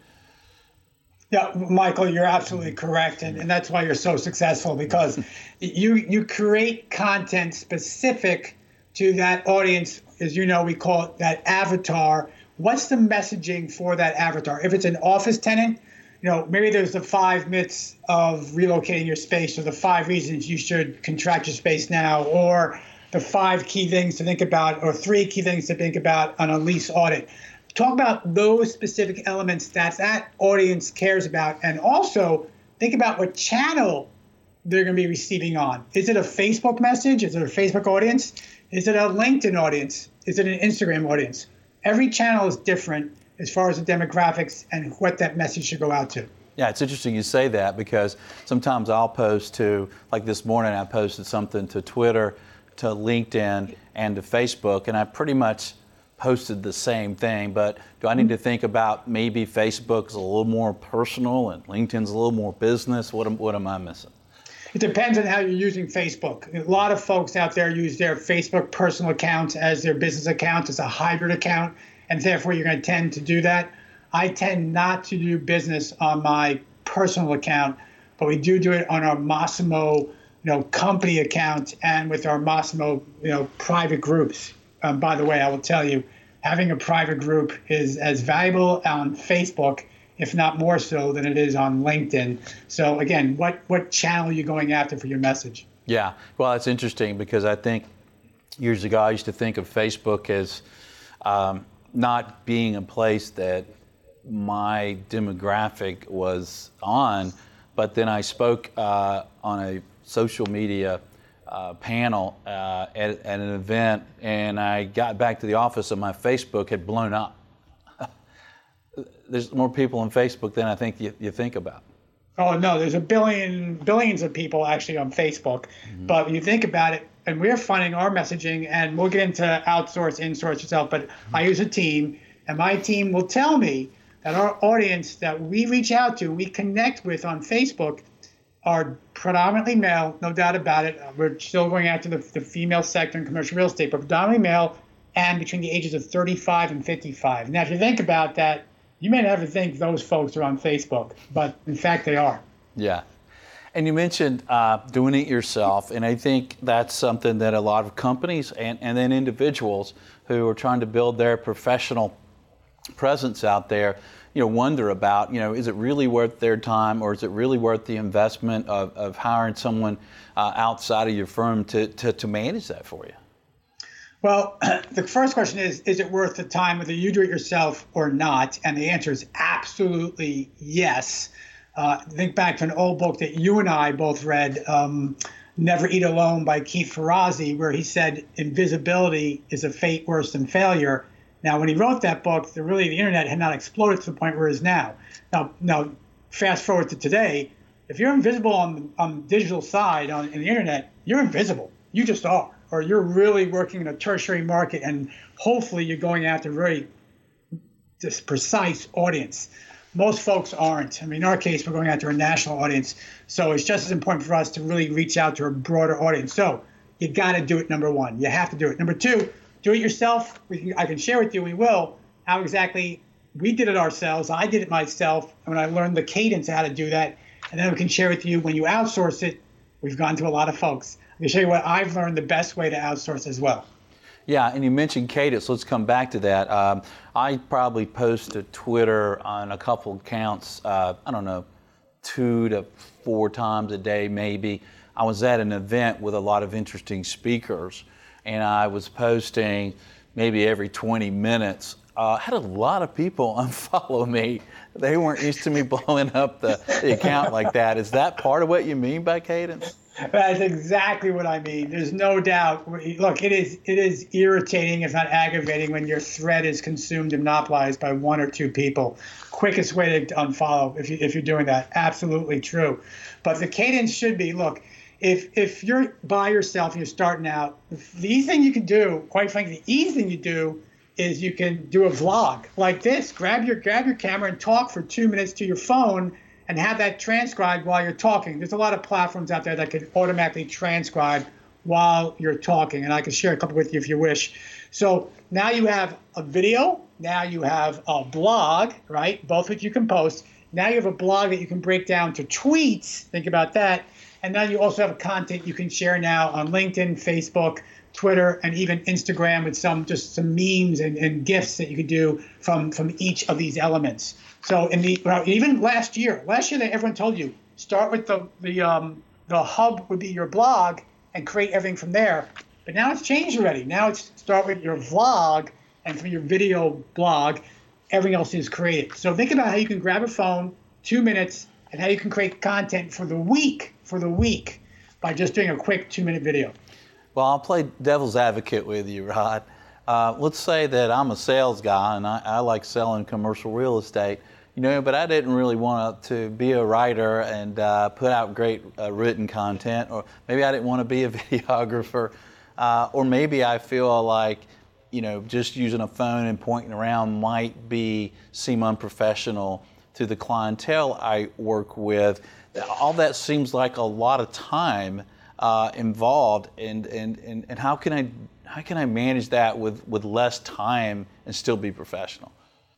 Yeah, Michael, you're absolutely correct, and, and that's why you're so successful because you you create content specific to that audience. As you know, we call it that avatar. What's the messaging for that avatar? If it's an office tenant, you know, maybe there's the five myths of relocating your space, or the five reasons you should contract your space now, or the five key things to think about, or three key things to think about on a lease audit. Talk about those specific elements that that audience cares about and also think about what channel they're going to be receiving on. Is it a facebook message? Is it a facebook audience? Is it a linkedin audience? Is it an instagram audience? Every channel is different as far as the demographics and what that message should go out to. Yeah, it's interesting you say that because sometimes I'll post to, like this morning, I posted something to Twitter, to LinkedIn, and to Facebook, and I pretty much posted the same thing, but do I need to think about maybe Facebook's a little more personal and LinkedIn's a little more business? What am, what am I missing? It depends on how you're using Facebook. A lot of folks out there use their Facebook personal accounts as their business account. It's a hybrid account, and therefore you're going to tend to do that. I tend not to do business on my personal account, but we do do it on our Massimo, you know, company accounts and with our Massimo, you know, private groups um, by the way, I will tell you, having a private group is as valuable on Facebook, if not more so, than it is on LinkedIn. So again, what what channel are you going after for your message? Yeah, well, it's interesting because I think years ago I used to think of Facebook as um, not being a place that my demographic was on, but then I spoke uh, on a social media uh, panel uh, at, at, an event, and I got back to the office, and my Facebook had blown up. There's more people on Facebook than I think you, you, think about. Oh no, there's a billion, billions of people actually on Facebook. Mm-hmm. But when you think about it, and we're finding our messaging, and we'll get into outsource, insource yourself. But mm-hmm. I use a team, and my team will tell me that our audience that we reach out to, we connect with on Facebook, are predominantly male, no doubt about it. Uh, we're still going after the, the female sector in commercial real estate, but predominantly male and between the ages of 35 and 55. Now, if you think about that, you may never think those folks are on Facebook, but in fact, they are. Yeah. And you mentioned uh, doing it yourself, and I think that's something that a lot of companies and, and then individuals who are trying to build their professional presence out there you know, wonder about, you know, is it really worth their time or is it really worth the investment of, of hiring someone uh, outside of your firm to, to, to manage that for you? Well, the first question is Is it worth the time, whether you do it yourself or not? And the answer is absolutely yes. Uh, think back to an old book that you and I both read, um, Never Eat Alone by Keith Ferrazzi, where he said invisibility is a fate worse than failure. Now, when he wrote that book, the really the internet had not exploded to the point where it is now. Now, now, fast forward to today, if you're invisible on on the digital side on the internet, you're invisible. You just are, or you're really working in a tertiary market, and hopefully you're going after a very this precise audience. Most folks aren't. I mean, in our case, we're going after a national audience, so it's just as important for us to really reach out to a broader audience. So you got to do it. Number one, you have to do it. Number two do it yourself. Can, I can share with you, we will, how exactly we did it ourselves. I did it myself. And when I learned the cadence how to do that, and then we can share with you when you outsource it, we've gone to a lot of folks. I can show you what I've learned the best way to outsource as well. Yeah, and you mentioned cadence. Let's come back to that. Um, I probably post to Twitter on a couple accounts, uh, I don't know, two to four times a day, maybe. I was at an event with a lot of interesting speakers and I was posting maybe every 20 minutes. Uh, I had a lot of people unfollow me. They weren't used to me blowing up the, the account like that. Is that part of what you mean by cadence? That's exactly what I mean. There's no doubt. Look, it is it is irritating, if not aggravating, when your thread is consumed and monopolized by one or two people. Quickest way to unfollow if you if you're doing that. Absolutely true. But the cadence should be look. If if you're by yourself and you're starting out, the easy thing you can do, quite frankly, the easy thing you do is you can do a vlog like this. Grab your grab your camera and talk for two minutes to your phone and have that transcribed while you're talking. There's a lot of platforms out there that can automatically transcribe while you're talking, and I can share a couple with you if you wish. So now you have a video, now you have a blog, right? Both which you can post. Now you have a blog that you can break down to tweets. Think about that. And then you also have content you can share now on LinkedIn, Facebook, Twitter, and even Instagram with some just some memes and, and gifts that you could do from from each of these elements. So in the even last year, last year that everyone told you start with the the um, the hub would be your blog and create everything from there. But now it's changed already. Now it's start with your vlog and from your video blog, everything else is created. So think about how you can grab a phone, two minutes, and how you can create content for the week for the week by just doing a quick two minute video. Well, I'll play devil's advocate with you, Rod. Uh, let's say that I'm a sales guy and I, I, like selling commercial real estate, you know, but I didn't really want to be a writer and uh, put out great uh, written content, or maybe I didn't want to be a videographer, uh, or maybe I feel like, you know, just using a phone and pointing around might be seem unprofessional to the clientele I work with. All that seems like a lot of time uh, involved, and, and, and, and how can I how can I manage that with, with less time and still be professional?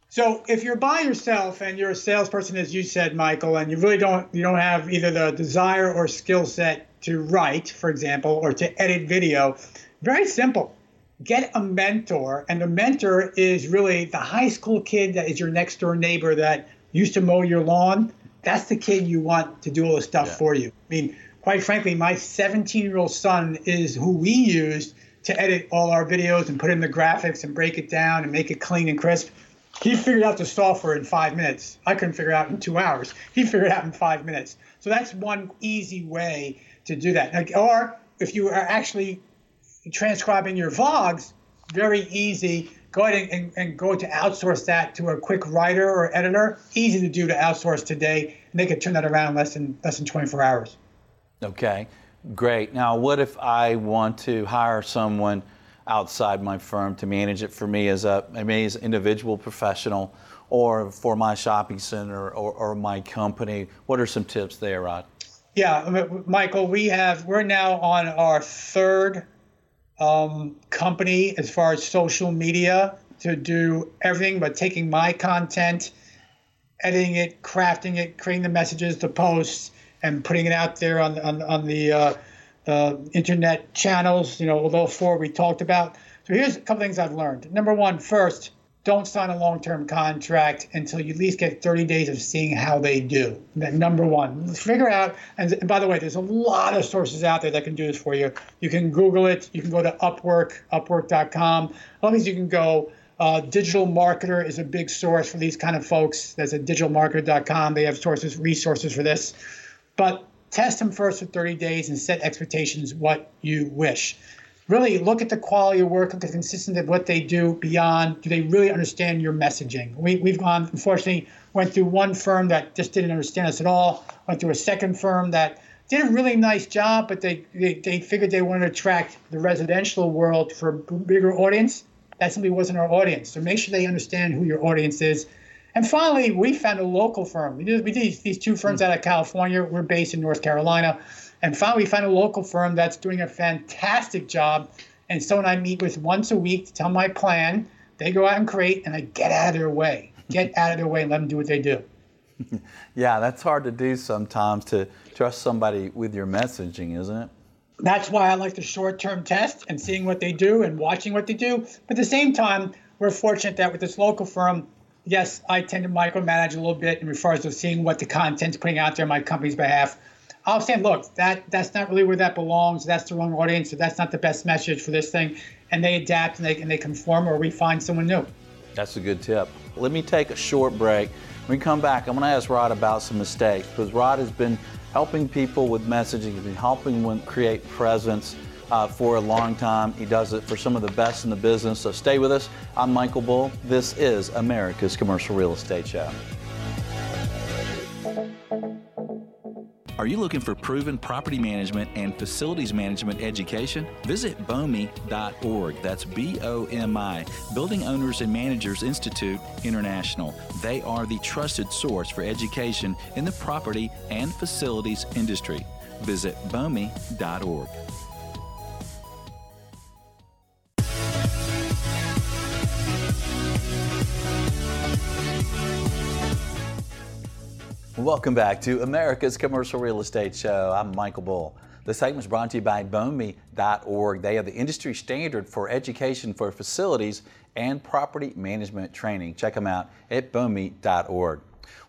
So if you're by yourself and you're a salesperson, as you said, Michael, and you really don't you don't have either the desire or skill set to write, for example, or to edit video, very simple. Get a mentor, and the mentor is really the high school kid that is your next door neighbor that used to mow your lawn. That's the kid you want to do all the stuff yeah. for you. I mean, quite frankly, my 17 year old son is who we used to edit all our videos and put in the graphics and break it down and make it clean and crisp. He figured out the software in five minutes. I couldn't figure it out in two hours. He figured it out in five minutes. So that's one easy way to do that. Like, or if you are actually transcribing your vlogs, very easy. Go ahead and, and, and, go to outsource that to a quick writer or editor. Easy to do to outsource today, and they could turn that around in less than less than 24 hours. Okay, great. Now, what if I want to hire someone outside my firm to manage it for me as a maybe as an individual professional or for my shopping center or, or my company? What are some tips there, Rod? Yeah, Michael, we have we're now on our third um, company as far as social media to do everything but taking my content, editing it, crafting it, creating the messages, the posts, and putting it out there on on, on the uh, uh, internet channels. You know, all those four we talked about. So here's a couple things I've learned. Number one, first, don't sign a long-term contract until you at least get 30 days of seeing how they do. That number one, figure out. And, by the way, there's a lot of sources out there that can do this for you. You can Google it. You can go to Upwork, Upwork.com. All these you can go. Uh, digital marketer is a big source for these kind of folks. There's a digitalmarketer.com. They have sources, resources for this. But test them first for 30 days and set expectations what you wish. Really look at the quality of work, look at the consistency of what they do beyond. Do they really understand your messaging? We, we've gone, unfortunately, went through one firm that just didn't understand us at all, went through a second firm that did a really nice job, but they, they, they figured they wanted to attract the residential world for a bigger audience. That simply wasn't our audience. So make sure they understand who your audience is and finally, we found a local firm. We did, we did these two firms hmm. out of California. We're based in North Carolina. And finally, we found a local firm that's doing a fantastic job. And so someone I meet with once a week to tell my plan. They go out and create, and I get out of their way. Get out of their way and let them do what they do. yeah, that's hard to do sometimes to trust somebody with your messaging, isn't it? That's why I like the short term test and seeing what they do and watching what they do. But at the same time, we're fortunate that with this local firm, yes, I tend to micromanage a little bit in regards to seeing what the content's putting out there on my company's behalf. I'll say, look, that that's not really where that belongs. That's the wrong audience. That's not the best message for this thing. And they adapt and they and they conform, or we find someone new. That's a good tip. Let me take a short break. When we come back, I'm going to ask Rod about some mistakes because Rod has been helping people with messaging. He's been helping them create presence uh, for a long time. He does it for some of the best in the business. So stay with us. I'm Michael Bull. This is America's Commercial Real Estate Show. Are you looking for proven property management and facilities management education? Visit BOMI.org. That's B O M I, Building Owners and Managers Institute International. They are the trusted source for education in the property and facilities industry. Visit BOMI.org. Welcome back to America's Commercial Real Estate Show. I'm Michael Bull. The segment is brought to you by BOMI.org. They are the industry standard for education for facilities and property management training. Check them out at BOMI.org.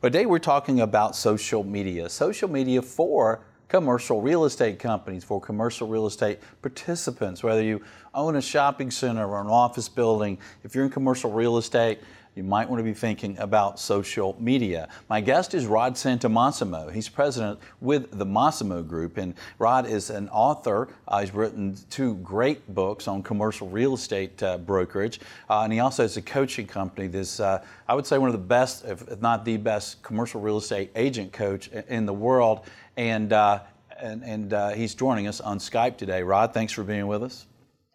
Today we're talking about social media. Social media for commercial real estate companies, for commercial real estate participants, whether you own a shopping center or an office building, if you're in commercial real estate, you might want to be thinking about social media. My guest is Rod Santomassimo. He's president with the Massimo Group, and Rod is an author. Uh, he's written two great books on commercial real estate uh, brokerage, uh, and he also has a coaching company. This, uh, I would say, one of the best, if not the best, commercial real estate agent coach in the world. And uh, and, and uh, he's joining us on Skype today. Rod, thanks for being with us.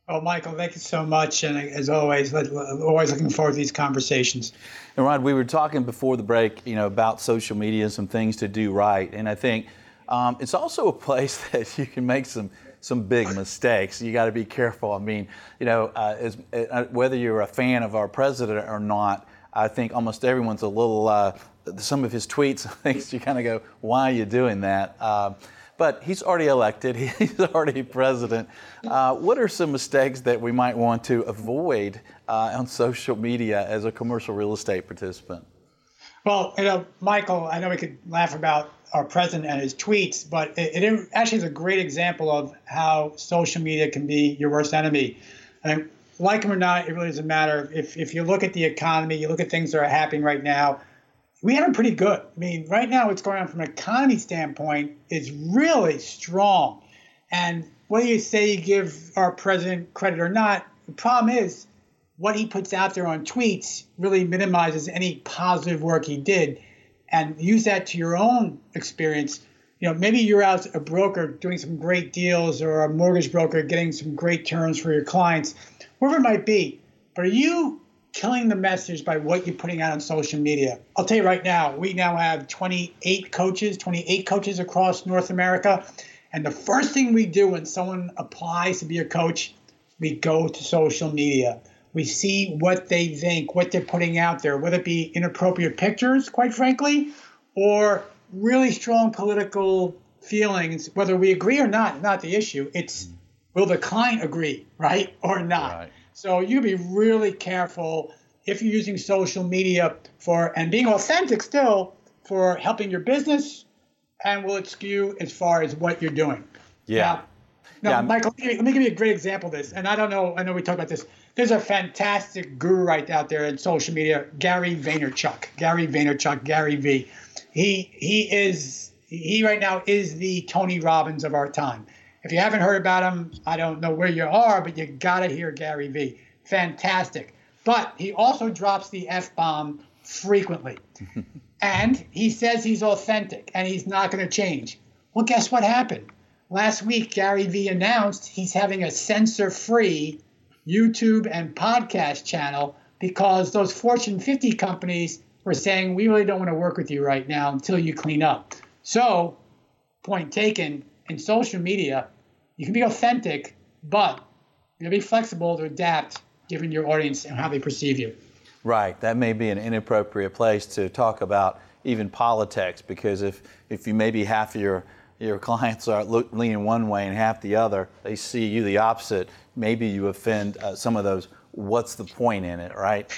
Oh, Michael, thank you so much. And as always, always looking forward to these conversations. And Rod, we were talking before the break, you know, about social media and some things to do right. And I think um, it's also a place that you can make some some big mistakes. You got to be careful. I mean, you know, uh, as, uh, whether you're a fan of our president or not, I think almost everyone's a little. Uh, some of his tweets, things you kind of go, "Why are you doing that?" But he's already elected, he's already president. Uh, what are some mistakes that we might want to avoid uh, on social media as a commercial real estate participant? Well, you know, Michael, I know we could laugh about our president and his tweets, but it, it actually is a great example of how social media can be your worst enemy. And like him or not, it really doesn't matter. If, if you look at the economy, you look at things that are happening right now, we have them pretty good. I mean, right now, what's going on from an economy standpoint is really strong. And whether you say you give our president credit or not, the problem is what he puts out there on tweets really minimizes any positive work he did. And use that to your own experience. You know, maybe you're out a broker doing some great deals or a mortgage broker getting some great terms for your clients, wherever it might be. But are you killing the message by what you're putting out on social media. I'll tell you right now, we now have 28 coaches, 28 coaches across North America. And the first thing we do when someone applies to be a coach, we go to social media. We see what they think, what they're putting out there, whether it be inappropriate pictures, quite frankly, or really strong political feelings, whether we agree or not, not the issue. It's will the client agree, right, or not? Right. So you be really careful if you're using social media for and being authentic still for helping your business, and will it skew as far as what you're doing? Yeah. Now, yeah. Michael, let me give you a great example of this. And I don't know, I know we talked about this. There's a fantastic guru right out there in social media, Gary Vaynerchuk. Gary Vaynerchuk, Gary V. He he is he right now is the Tony Robbins of our time. If you haven't heard about him, I don't know where you are, but you got to hear Gary Vee. Fantastic. But he also drops the F bomb frequently. and he says he's authentic and he's not going to change. Well, guess what happened? Last week, Gary Vee announced he's having a censor free YouTube and podcast channel because those Fortune 50 companies were saying, we really don't want to work with you right now until you clean up. So, point taken, in social media, you can be authentic, but you gotta be flexible to adapt given your audience and how they perceive you. Right. That may be an inappropriate place to talk about even politics because if, if you maybe half of your your clients are look, leaning one way and half the other, they see you the opposite. Maybe you offend uh, some of those. What's the point in it, right?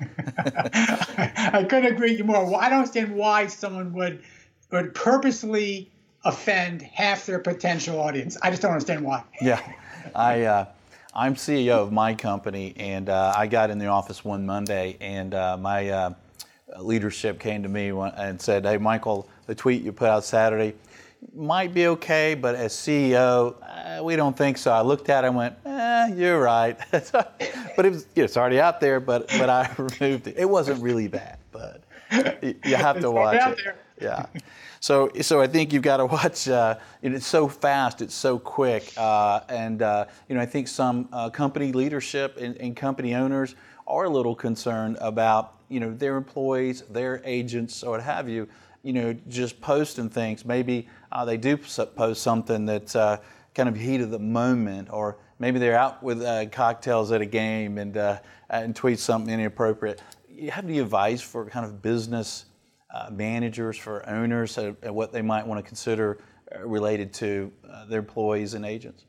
I couldn't agree with you more. Well, I don't understand why someone would would purposely offend half their potential audience. I just don't understand why. Yeah, I. Uh, I'm CEO of my company, and uh, I got in the office one Monday, and uh, my uh, leadership came to me and said, "Hey, Michael, the tweet you put out Saturday, might be okay, but as CEO, uh, we don't think so. I looked at it and went, eh, you're right. but it was, it's already out there, but, but I removed it. It wasn't really bad, but you have to watch it. There. Yeah. So, so I think you've got to watch. Uh, it's so fast, it's so quick, uh, and uh, you know I think some uh, company leadership and, and, company owners are a little concerned about you know their employees, their agents, or what have you. You know, just posting things. Maybe uh, they do post something that's uh, kind of heat of the moment, or maybe they're out with cocktails at a game and and tweet something inappropriate. You have any advice for kind of business? Uh, managers, for owners, uh, what they might want to consider uh, related to uh, their employees and agents?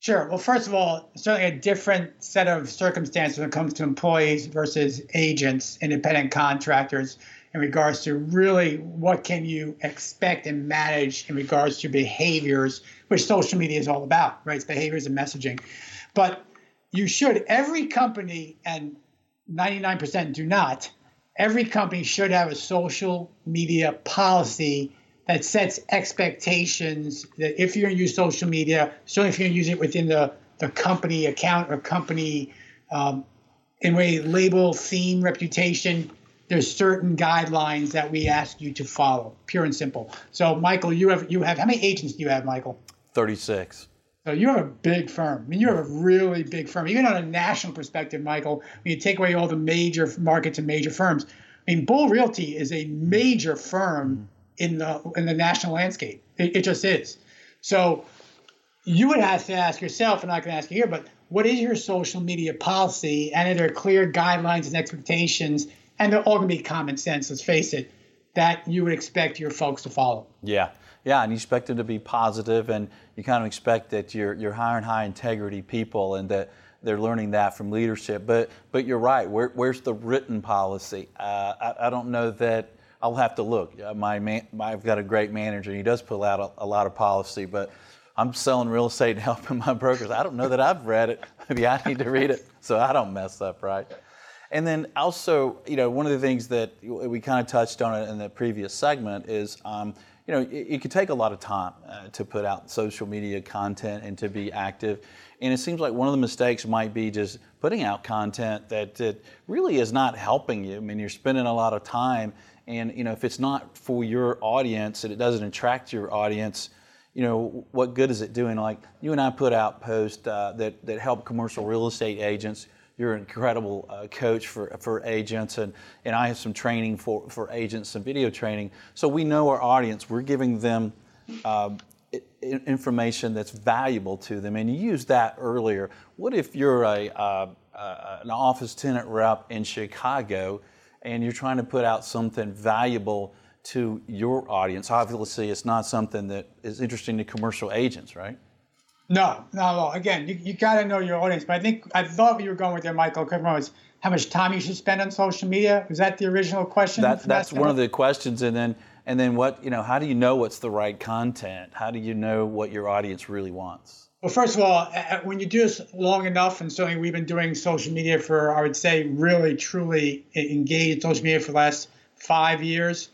Sure. Well, first of all, certainly a different set of circumstances when it comes to employees versus agents, independent contractors, in regards to really what can you expect and manage in regards to behaviors, which social media is all about, right? It's behaviors and messaging. But you should, every company, and 99% do not, every company should have a social media policy that sets expectations that if you're going to use social media, certainly if you're going to use it within the, the company account or company um, in way label, theme, reputation, there's certain guidelines that we ask you to follow, pure and simple. So, Michael, you have you have how many agents do you have, Michael? Thirty-six. So you have a big firm. I mean, you have a really big firm. Even on a national perspective, Michael, when you take away all the major markets and major firms, I mean, Bull Realty is a major firm mm-hmm. in the in the national landscape. It, it just is. So you would have to ask yourself, and I can ask you here, but what is your social media policy? And are there clear guidelines and expectations? And they're all going to be common sense. Let's face it, that you would expect your folks to follow. Yeah. Yeah, and you expect them to be positive, and you kind of expect that you're you're hiring high integrity people, and that they're learning that from leadership. But but you're right. Where, where's the written policy? Uh, I, I, don't know that. I'll have to look. My, man, my I've got a great manager. He does pull out a, a, lot of policy, but I'm selling real estate and helping my brokers. I don't know that I've read it. Maybe I need to read it so I don't mess up, right? And then also, you know, one of the things that we kind of touched on in the previous segment is. Um, you know, it, it could take a lot of time uh, to put out social media content and to be active. And it seems like one of the mistakes might be just putting out content that, that really is not helping you. I mean, you're spending a lot of time, and you know, if it's not for your audience and it doesn't attract your audience, you know, what good is it doing? Like you and I put out posts uh, that that help commercial real estate agents you're an incredible uh, coach for, for agents, and, and I have some training for, for agents, some video training. So we know our audience. We're giving them uh, information that's valuable to them. And you used that earlier. What if you're a, uh, uh, an office tenant rep in Chicago and you're trying to put out something valuable to your audience? Obviously, it's not something that is interesting to commercial agents, right? No, not at all. Again, you, you got to know your audience. But I think I thought you were going with there, Michael. Was how much time you should spend on social media? Was that the original question? That, that's one of the questions, and then and then what you know? How do you know what's the right content? How do you know what your audience really wants? Well, first of all, when you do this long enough, and certainly we've been doing social media for, I would say, really truly engaged social media for the last five years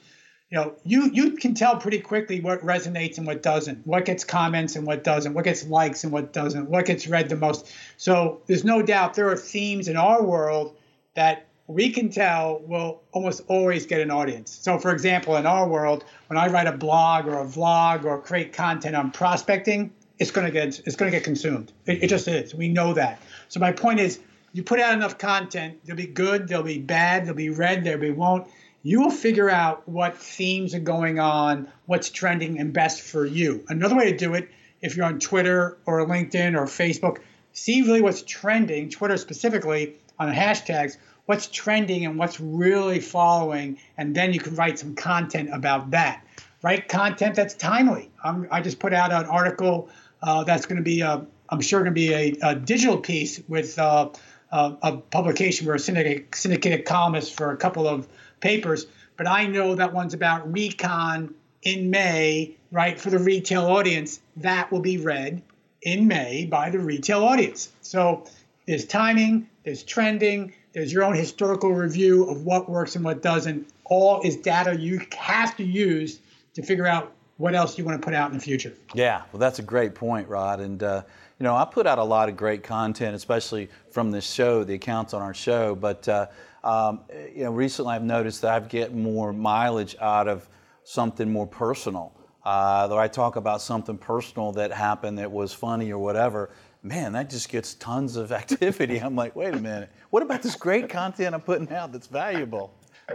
you know, you you can tell pretty quickly what resonates and what doesn't, what gets comments and what doesn't, what gets likes and what doesn't, what gets read the most. So there's no doubt there are themes in our world that we can tell will almost always get an audience. So for example, in our world, when I write a blog or a vlog or create content on prospecting, it's going to get it's going to get consumed. It, it just is. We know that. So my point is, you put out enough content, there'll be good, there'll be bad, there'll be read, there'll be won't you will figure out what themes are going on, what's trending and best for you. Another way to do it, if you're on Twitter or LinkedIn or Facebook, see really what's trending, Twitter specifically on hashtags, what's trending and what's really following, and then you can write some content about that. Write content that's timely. I'm, i just put out an article uh, that's going to be, a, I'm sure, going to be a, a, digital piece with uh, a, a publication where a syndicated columnist for a couple of papers, but I know that one's about RECon in May, right, for the retail audience. That will be read in May by the retail audience. So there's timing, there's trending, there's your own historical review of what works and what doesn't. All is data you have to use to figure out what else you want to put out in the future. Yeah, well, that's a great point, Rod. And uh, you know, I put out a lot of great content, especially from this show, the accounts on our show. But uh, um, you know, recently I've noticed that I've get more mileage out of something more personal. Uh, though I talk about something personal that happened that was funny or whatever, man, that just gets tons of activity. I'm like, wait a minute, what about this great content I'm putting out that's valuable?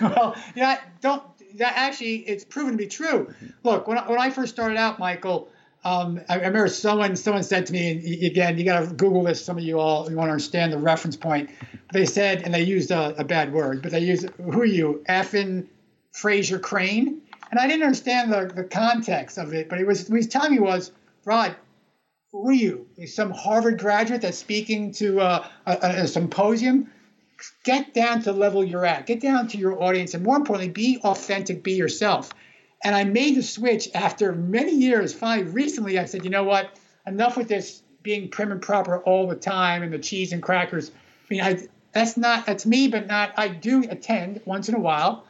well, yeah, don't. That actually, it's proven to be true. Look, when I, when I first started out, Michael, um, I, I, remember someone someone said to me, and again, you got to Google this. Some of you all you want to understand the reference point. They said, and they used a, a bad word, but they used who are you, effing Frasier Crane? And I didn't understand the, the context of it, but he was he was telling me was Rod, who are you? Some Harvard graduate that's speaking to uh, a, a, symposium? Get down to the level you're at. Get down to your audience, and more importantly, be authentic. Be yourself. And I made the switch after many years. Finally, recently, I said, you know what? Enough with this being prim and proper all the time and the cheese and crackers. I mean, I that's not that's me, but not. I do attend once in a while.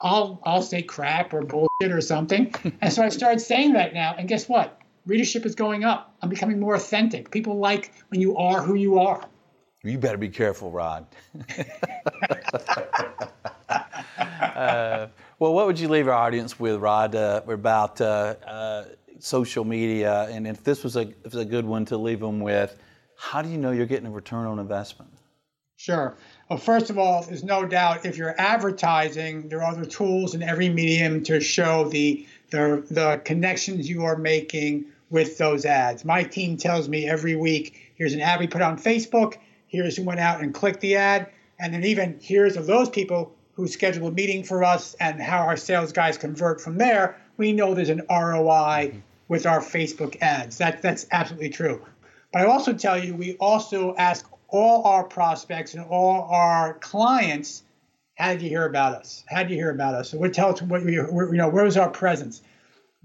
I'll I'll say crap or bullshit or something, and so I started saying that now. And guess what? readership is going up. I'm becoming more authentic. People like when you are who you are. You better be careful, Rod. uh, well, what would you leave our audience with, Rod, uh, about uh, uh, social media? And if this was a, if was a good one to leave them with, how do you know you're getting a return on investment? Sure. Well, first of all, there's no doubt if you're advertising, there are other tools in every medium to show the the, the connections you are making with those ads. My team tells me every week, here's an ad we put on Facebook, here's who went out and clicked the ad, and then even here's of those people who schedule a meeting for us and how our sales guys convert from there. We know there's an ROI mm-hmm. with our Facebook ads. That, that's absolutely true. But I also tell you, we also ask all our prospects and all our clients, how did you hear about us? How did you hear about us? So we tell us what we, you know, where was our presence?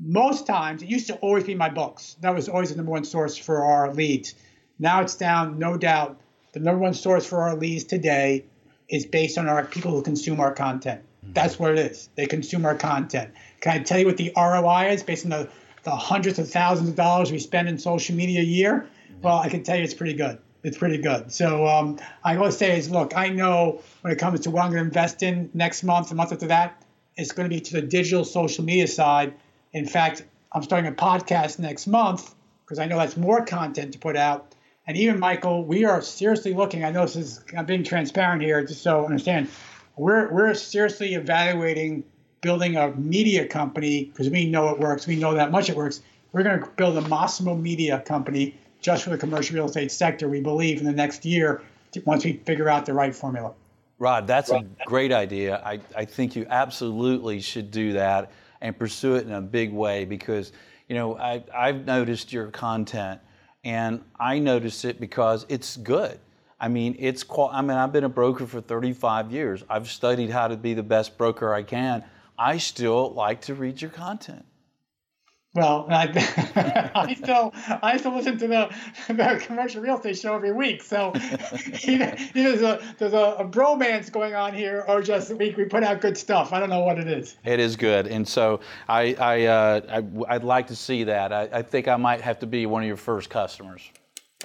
most times it used to always be my books. That was always the number one source for our leads. Now it's down, no doubt. The number one source for our leads today is based on our people who consume our content. Mm-hmm. That's what it is. They consume our content. Can I tell you what the ROI is based on the, the hundreds of thousands of dollars we spend in social media a year? Well, I can tell you it's pretty good. It's pretty good. So um, I always say is, look, I know when it comes to what I'm going to invest in next month, the month after that, it's going to be to the digital social media side in fact, I'm starting a podcast next month because I know that's more content to put out. And even Michael, we are seriously looking. I know this is I'm being transparent here, just so understand. We're we're seriously evaluating building a media company because we know it works. We know that much it works. We're going to build a Massimo Media company just for the commercial real estate sector. We believe in the next year once we figure out the right formula. Rod, that's a great idea. I, I think you absolutely should do that and pursue it in a big way because, you know, I, I've noticed your content and I notice it because it's good. I mean, it's qual- I mean, I've been a broker for 35 years. I've studied how to be the best broker I can. I still like to read your content. Well, I, I still I still listen to the, the commercial real estate show every week. So either, either there's, a, there's a, a, bromance going on here, or just we, we put out good stuff. I don't know what it is. It is good, and so I I, uh, I would like to see that. I, I think I might have to be one of your first customers.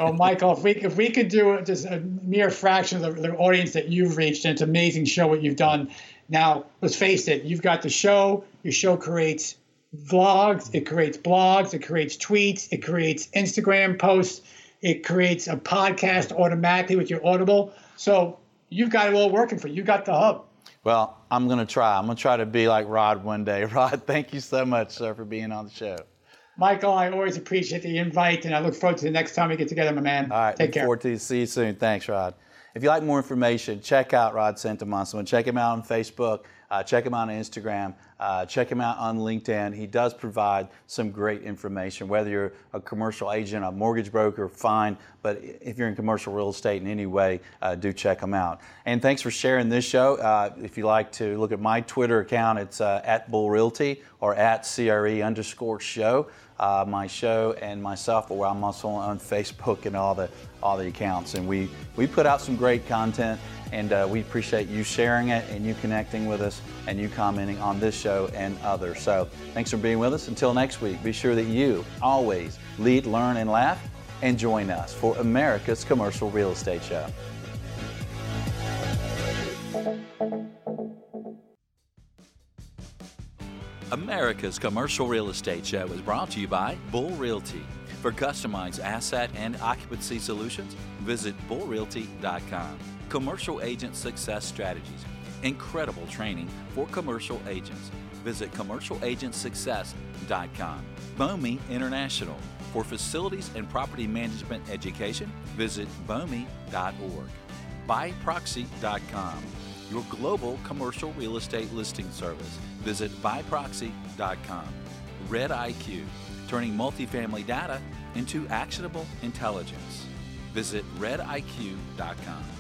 Oh, Michael, if we if we could do just a mere fraction of the, the audience that you've reached, and it's amazing show what you've done. Now, let's face it, you've got the show. Your show creates vlogs, it creates blogs, it creates tweets, it creates Instagram posts, it creates a podcast automatically with your Audible. So you've got it all working for you. You've got the hub. Well, I'm going to try. I'm going to try to be like Rod one day. Rod, thank you so much, sir, for being on the show. Michael, I always appreciate the invite, and I look forward to the next time we get together, my man. All right. Take look care. forward to see you soon. Thanks, Rod. If you like more information, check out Rod Santomassimo and check him out on Facebook. Uh, check him out on Instagram. Uh, check him out on LinkedIn. He does provide some great information. Whether you're a commercial agent, a mortgage broker, fine. But if you're in commercial real estate in any way, uh, do check him out. And thanks for sharing this show. Uh, if you like to look at my Twitter account, it's uh, at Bull Realty or at CRE underscore show uh, my show and myself, but I'm also on Facebook and all the all the accounts. And we we put out some great content, And uh, we appreciate you sharing it and you connecting with us and you commenting on this show and others. So thanks for being with us. Until next week, be sure that you always lead, learn, and laugh and join us for America's Commercial Real Estate Show. America's Commercial Real Estate Show is brought to you by Bull Realty. For customized asset and occupancy solutions, visit bullrealty.com. Commercial Agent Success Strategies. Incredible training for commercial agents. Visit commercialagentsuccess.com. BOMI International. For facilities and property management education, visit BOMI.org. Biproxi.com. Your global commercial real estate listing service. Visit biproxi.com. Red IQ, turning multifamily data into actionable intelligence. Visit rediq.com.